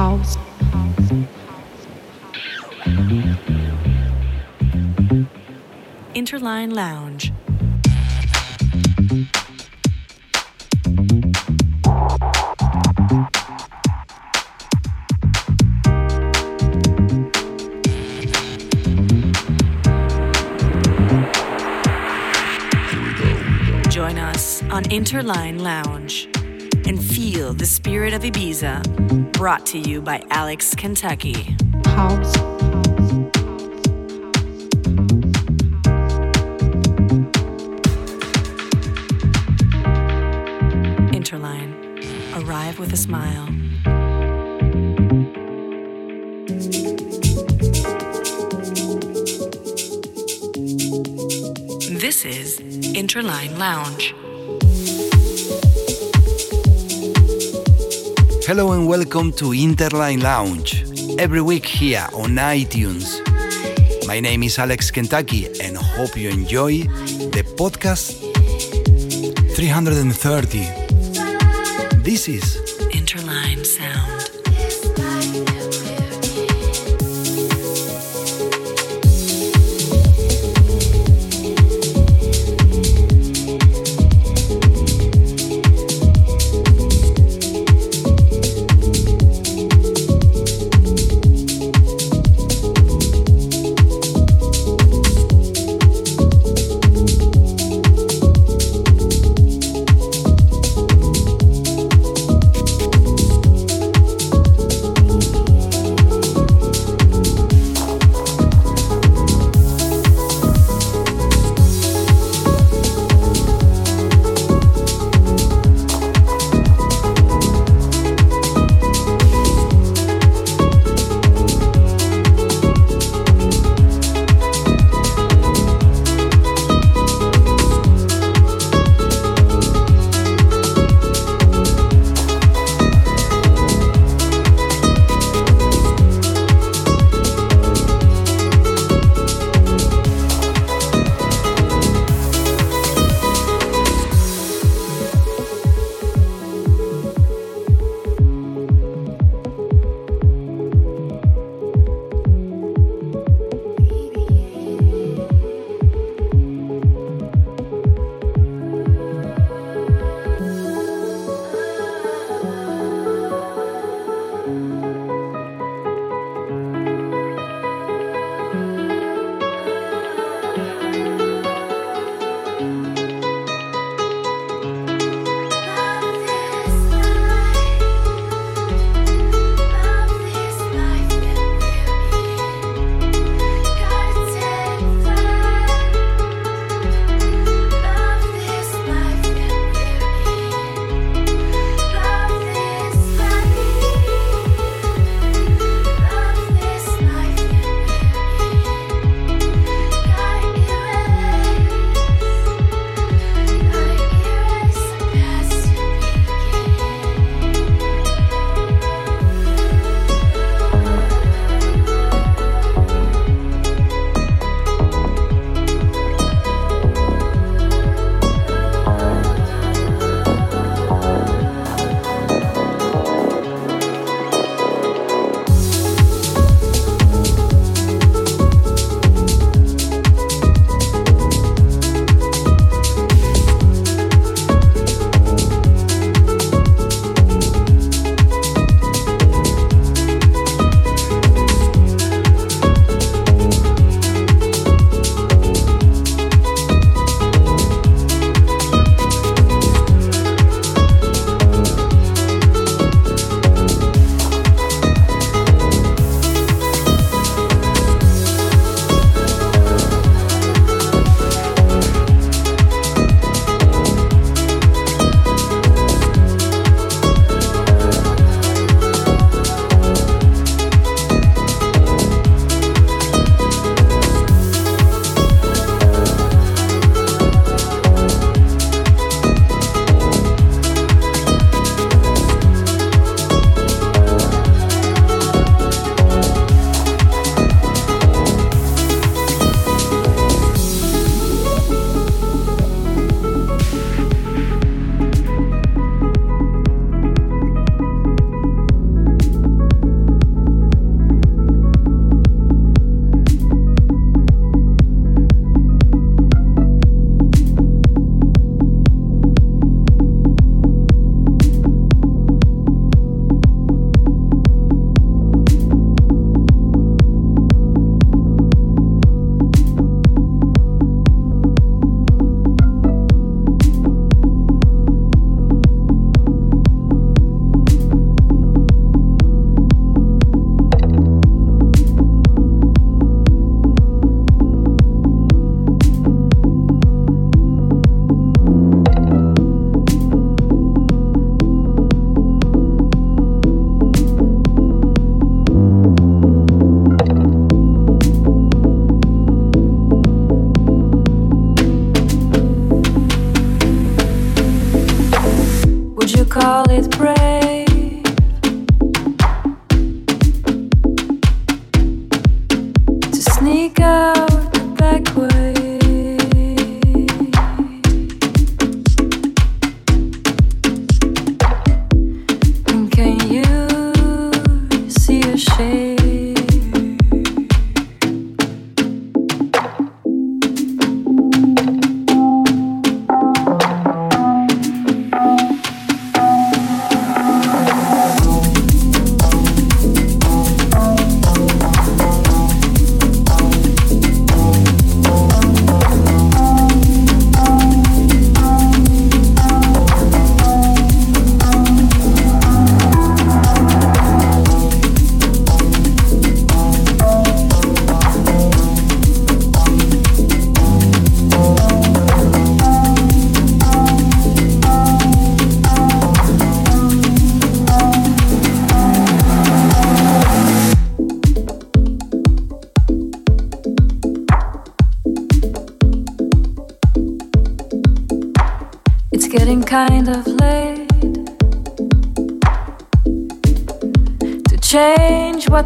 House. Interline Lounge. Join us on Interline Lounge and feel the spirit of Ibiza brought to you by Alex Kentucky. House. Interline. Arrive with a smile. This is Interline Lounge. Hello and welcome to Interline Lounge. Every week here on iTunes. My name is Alex Kentucky and hope you enjoy the podcast 330. This is Interline Sound.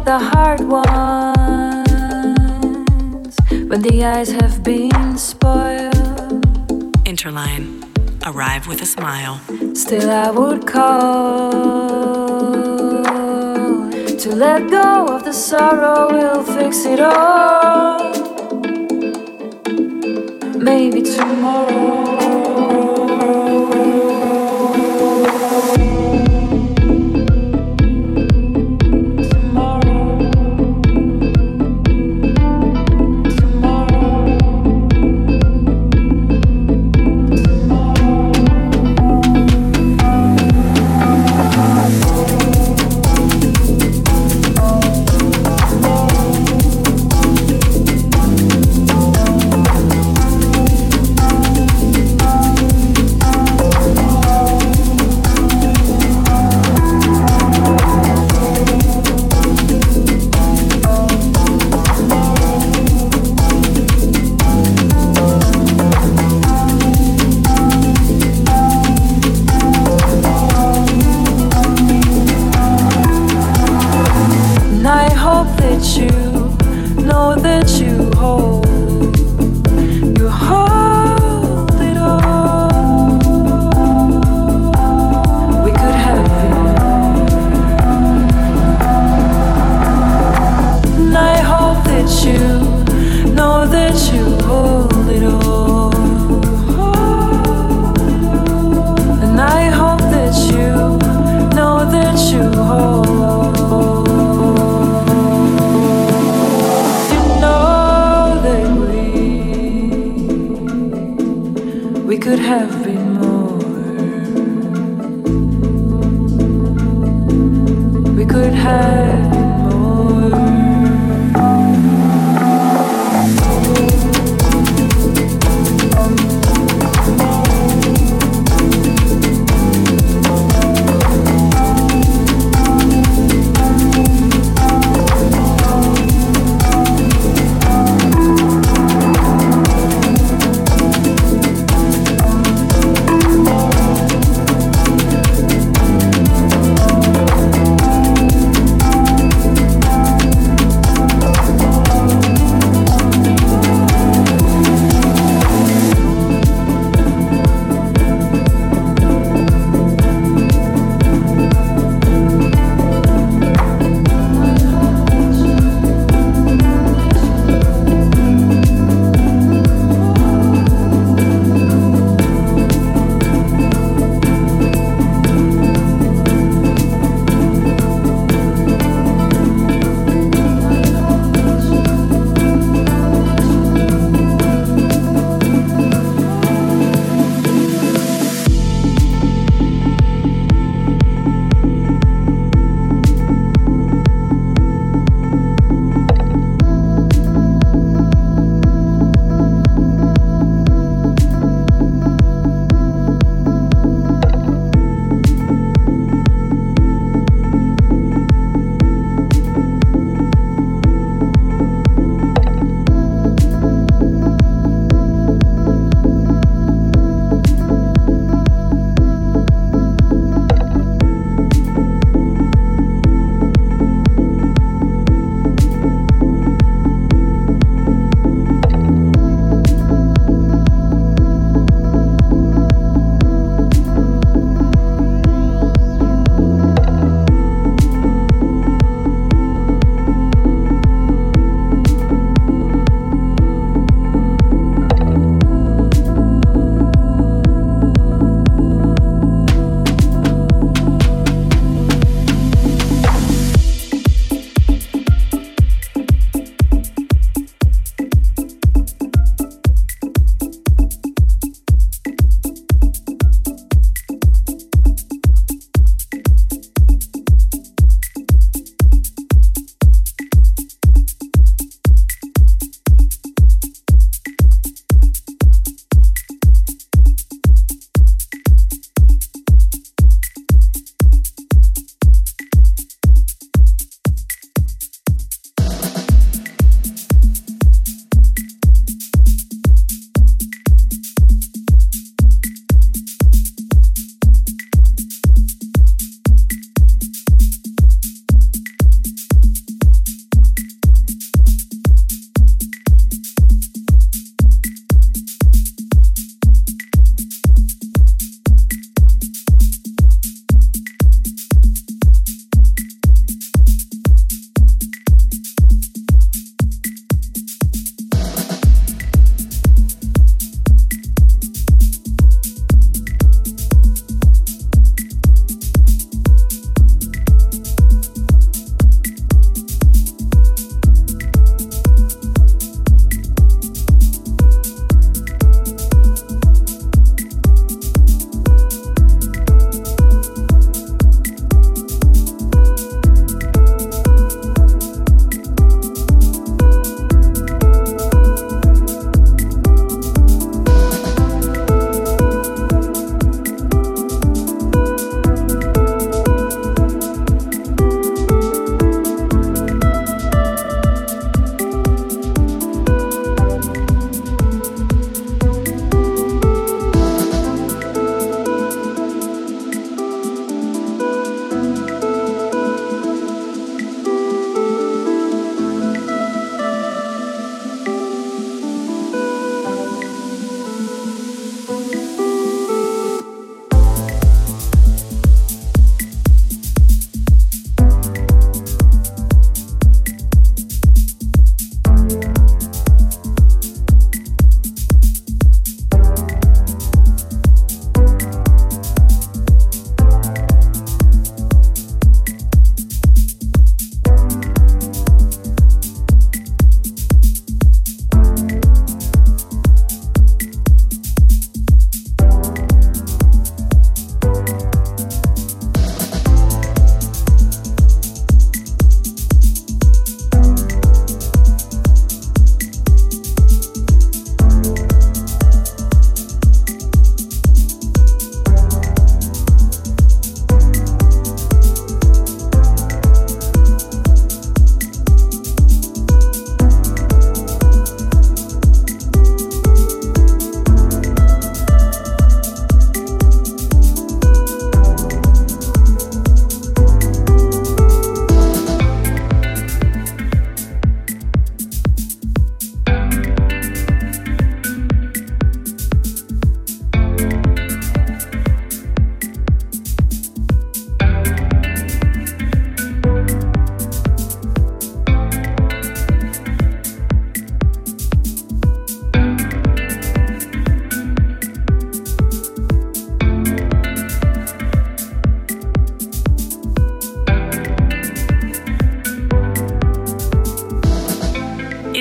The hard ones when the eyes have been spoiled. Interline, arrive with a smile. Still, I would call to let go of the sorrow, we'll fix it all. Maybe tomorrow.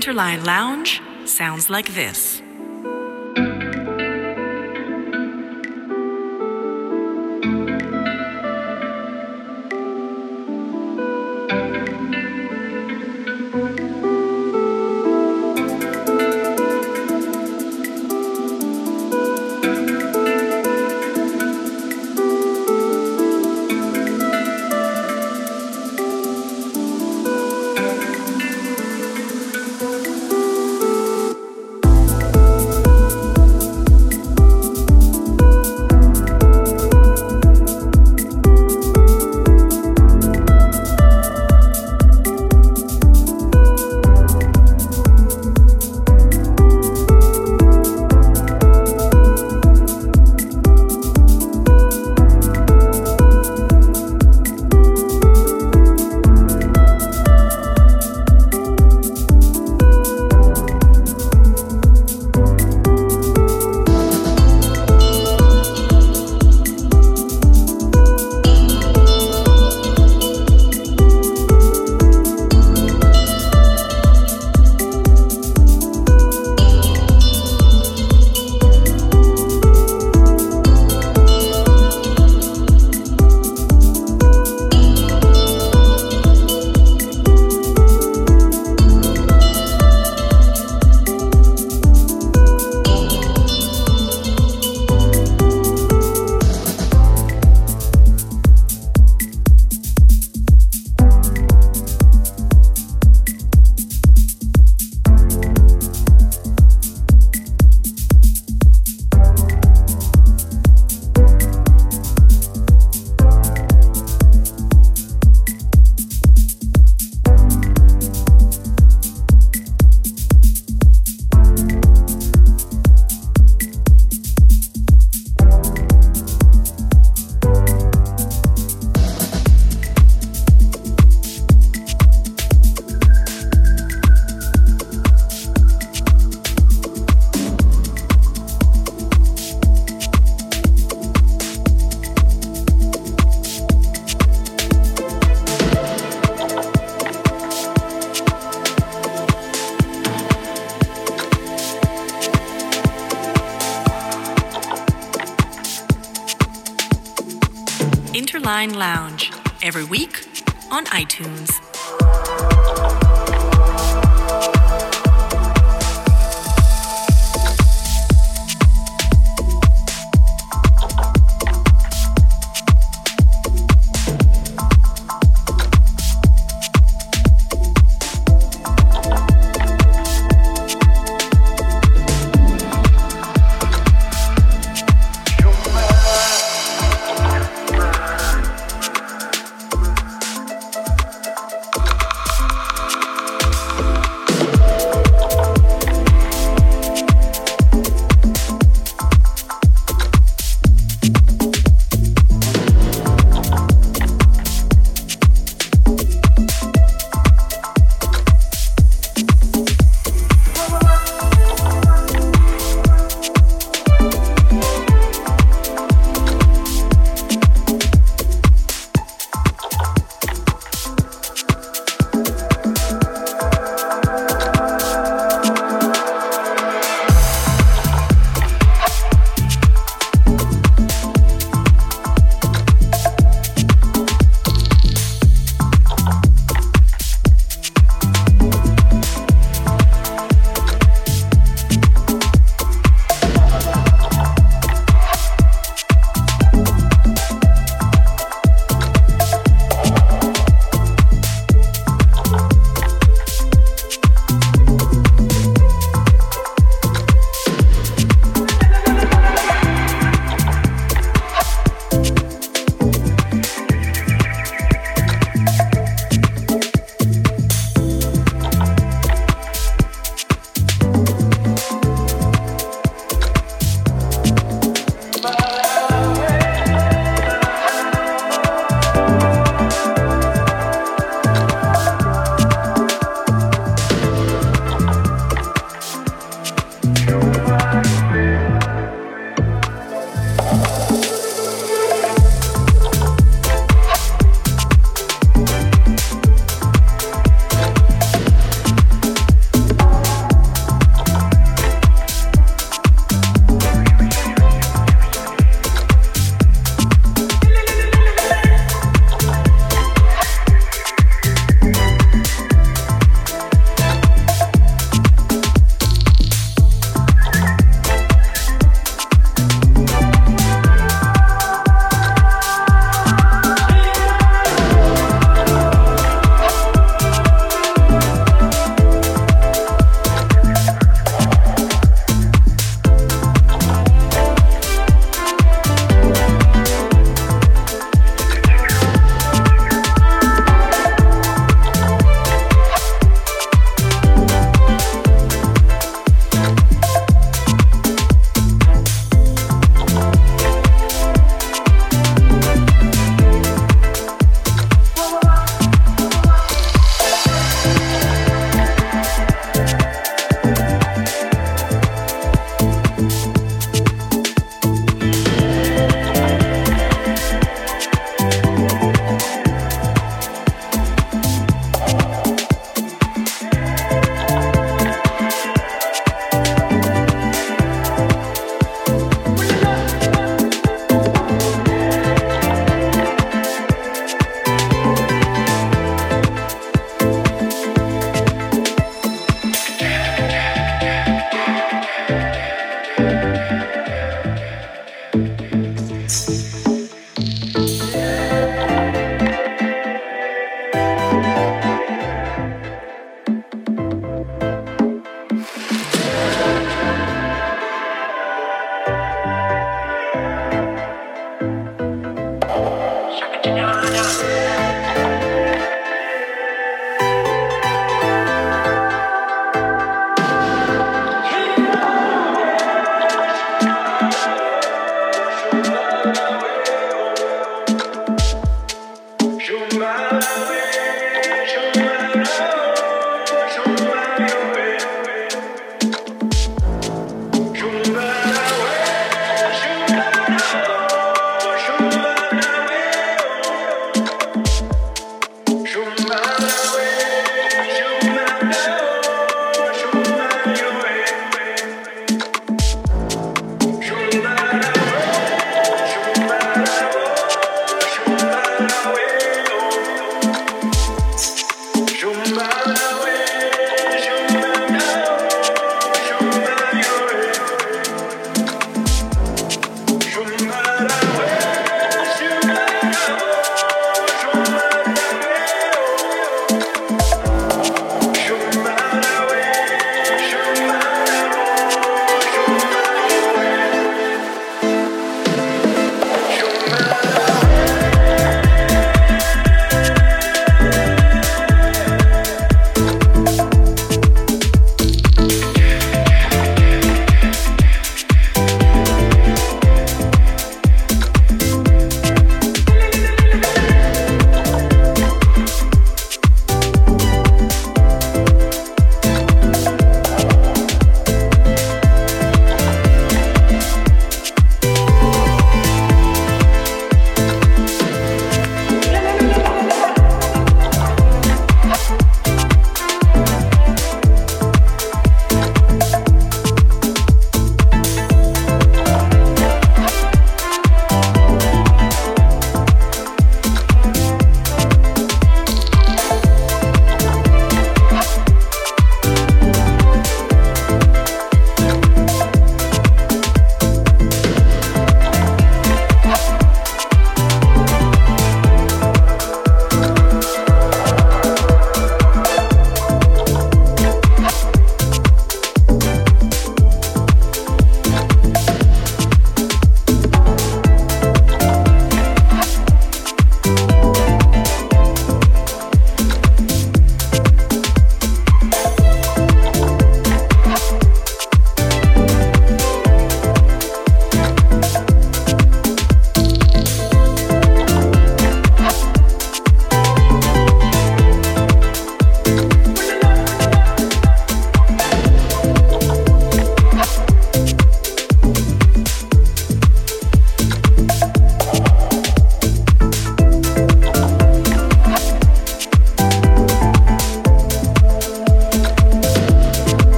Interline Lounge sounds like this. Lounge every week on iTunes.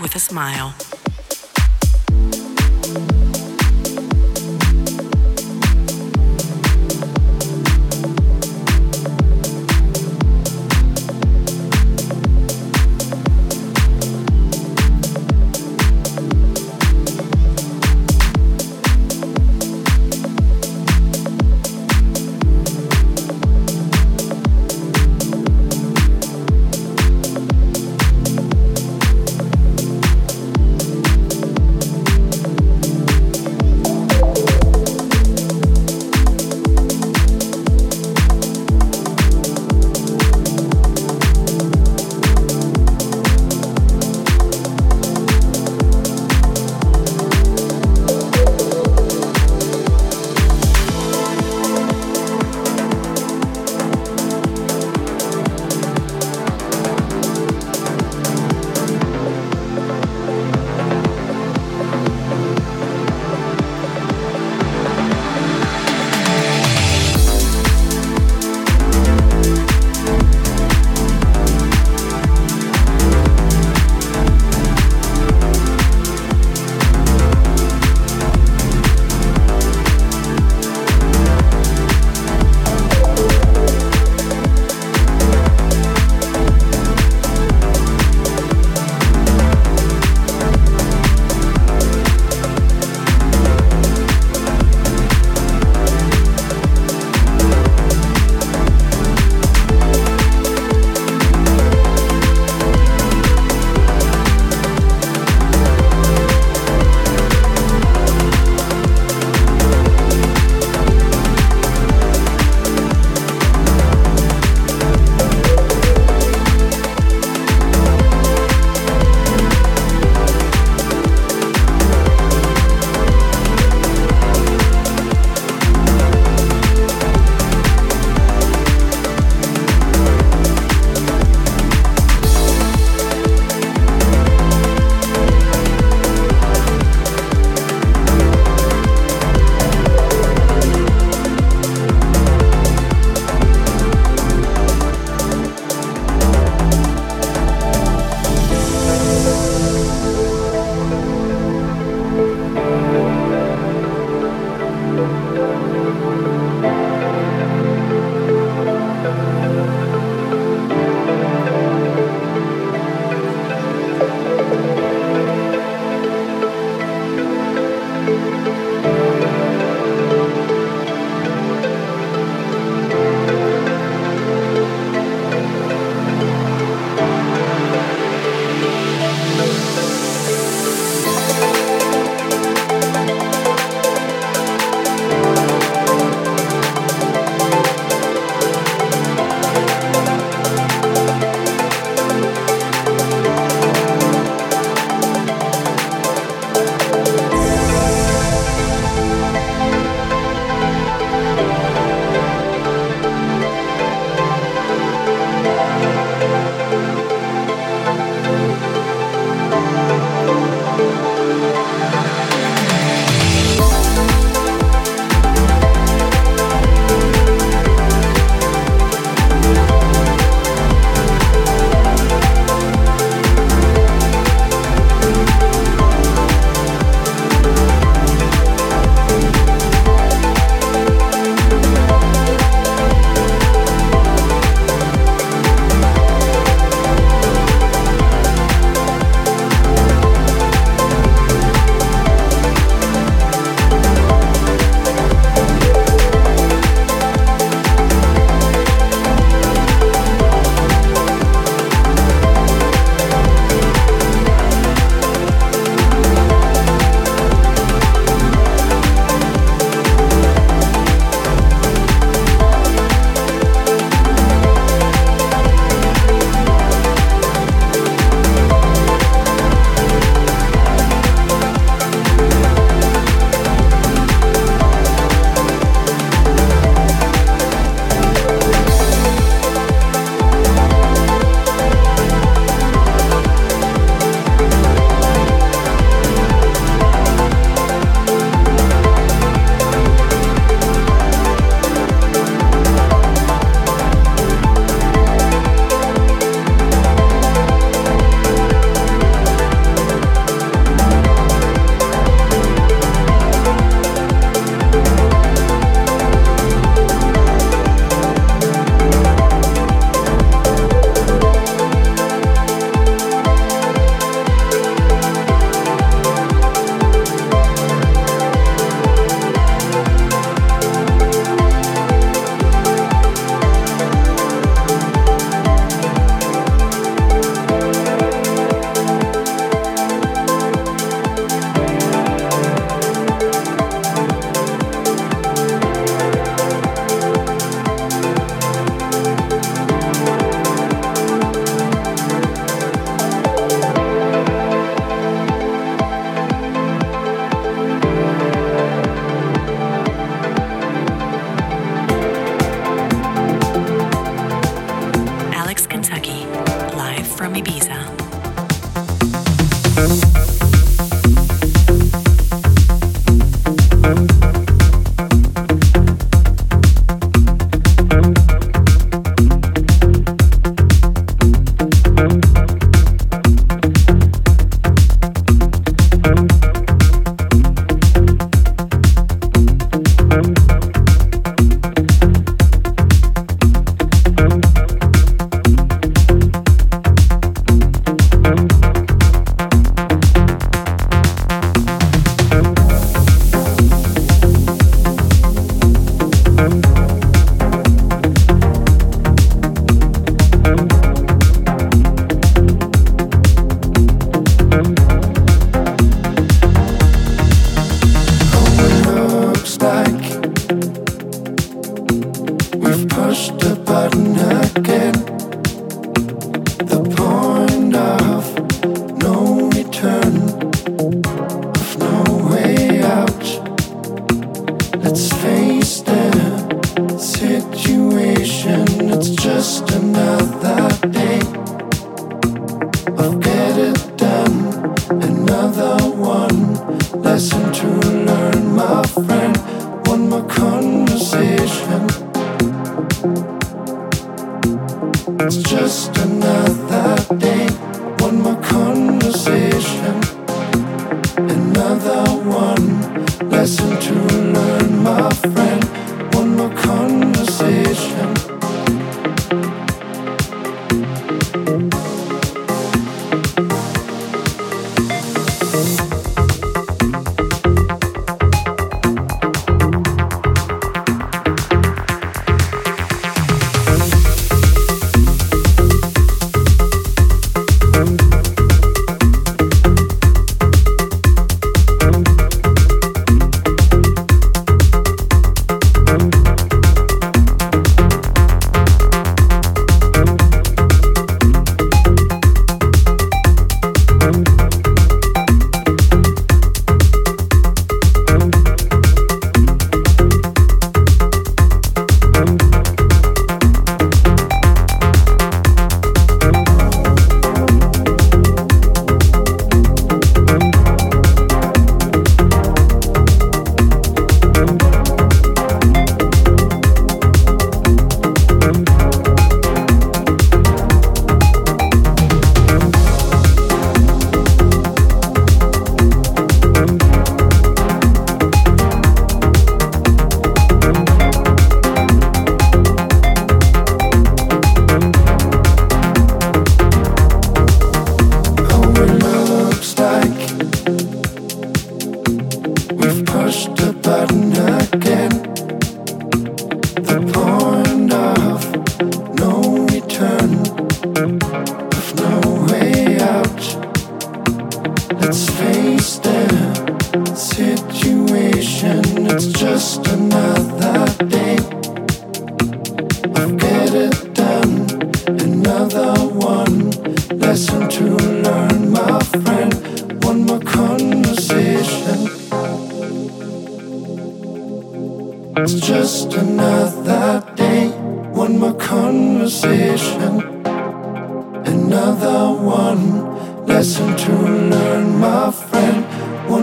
With a smile.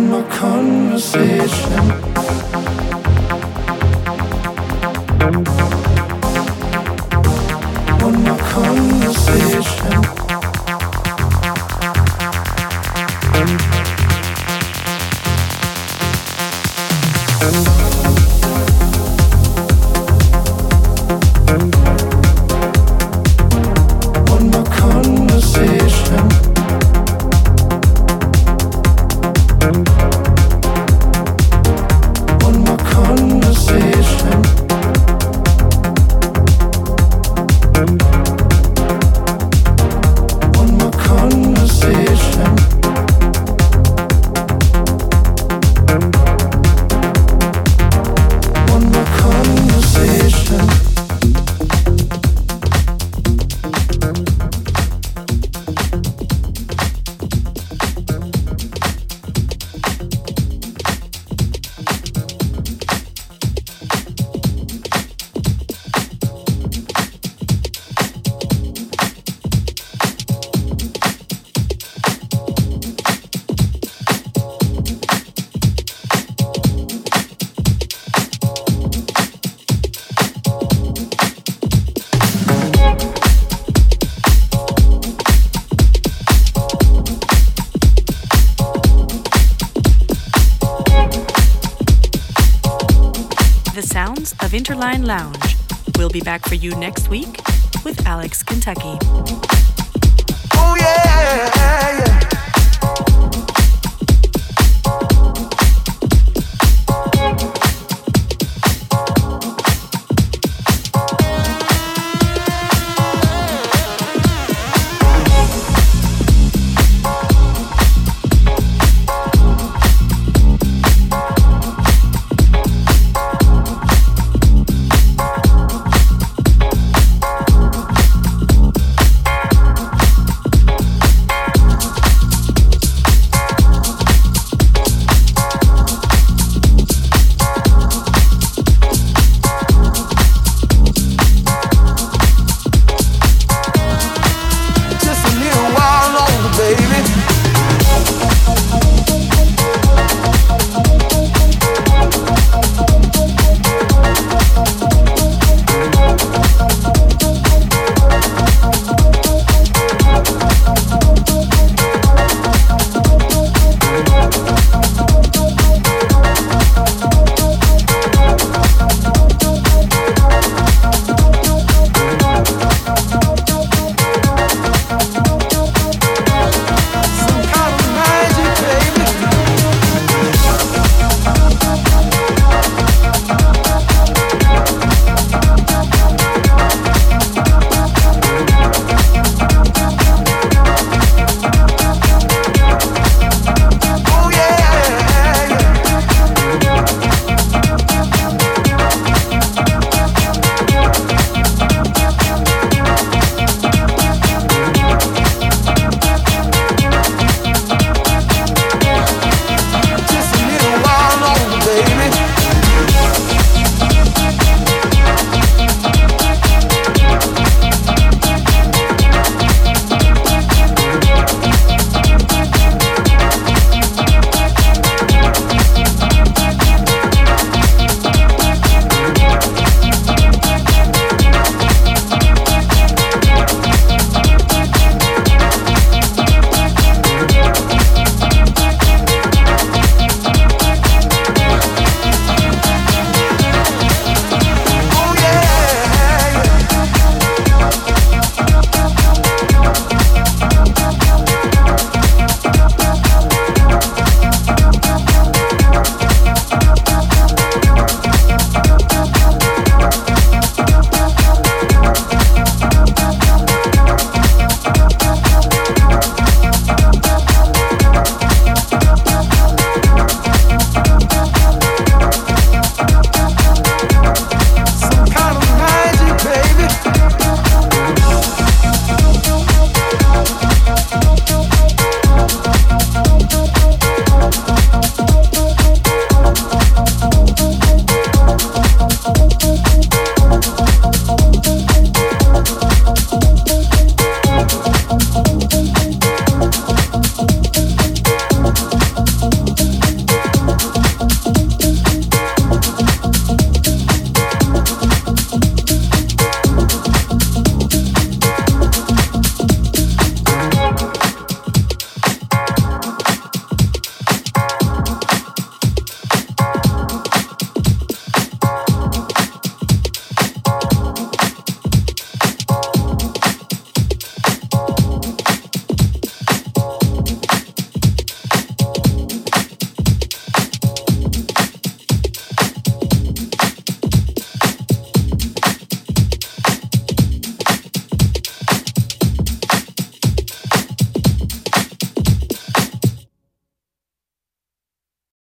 Interline Lounge. We'll be back for you next week with Alex Kentucky.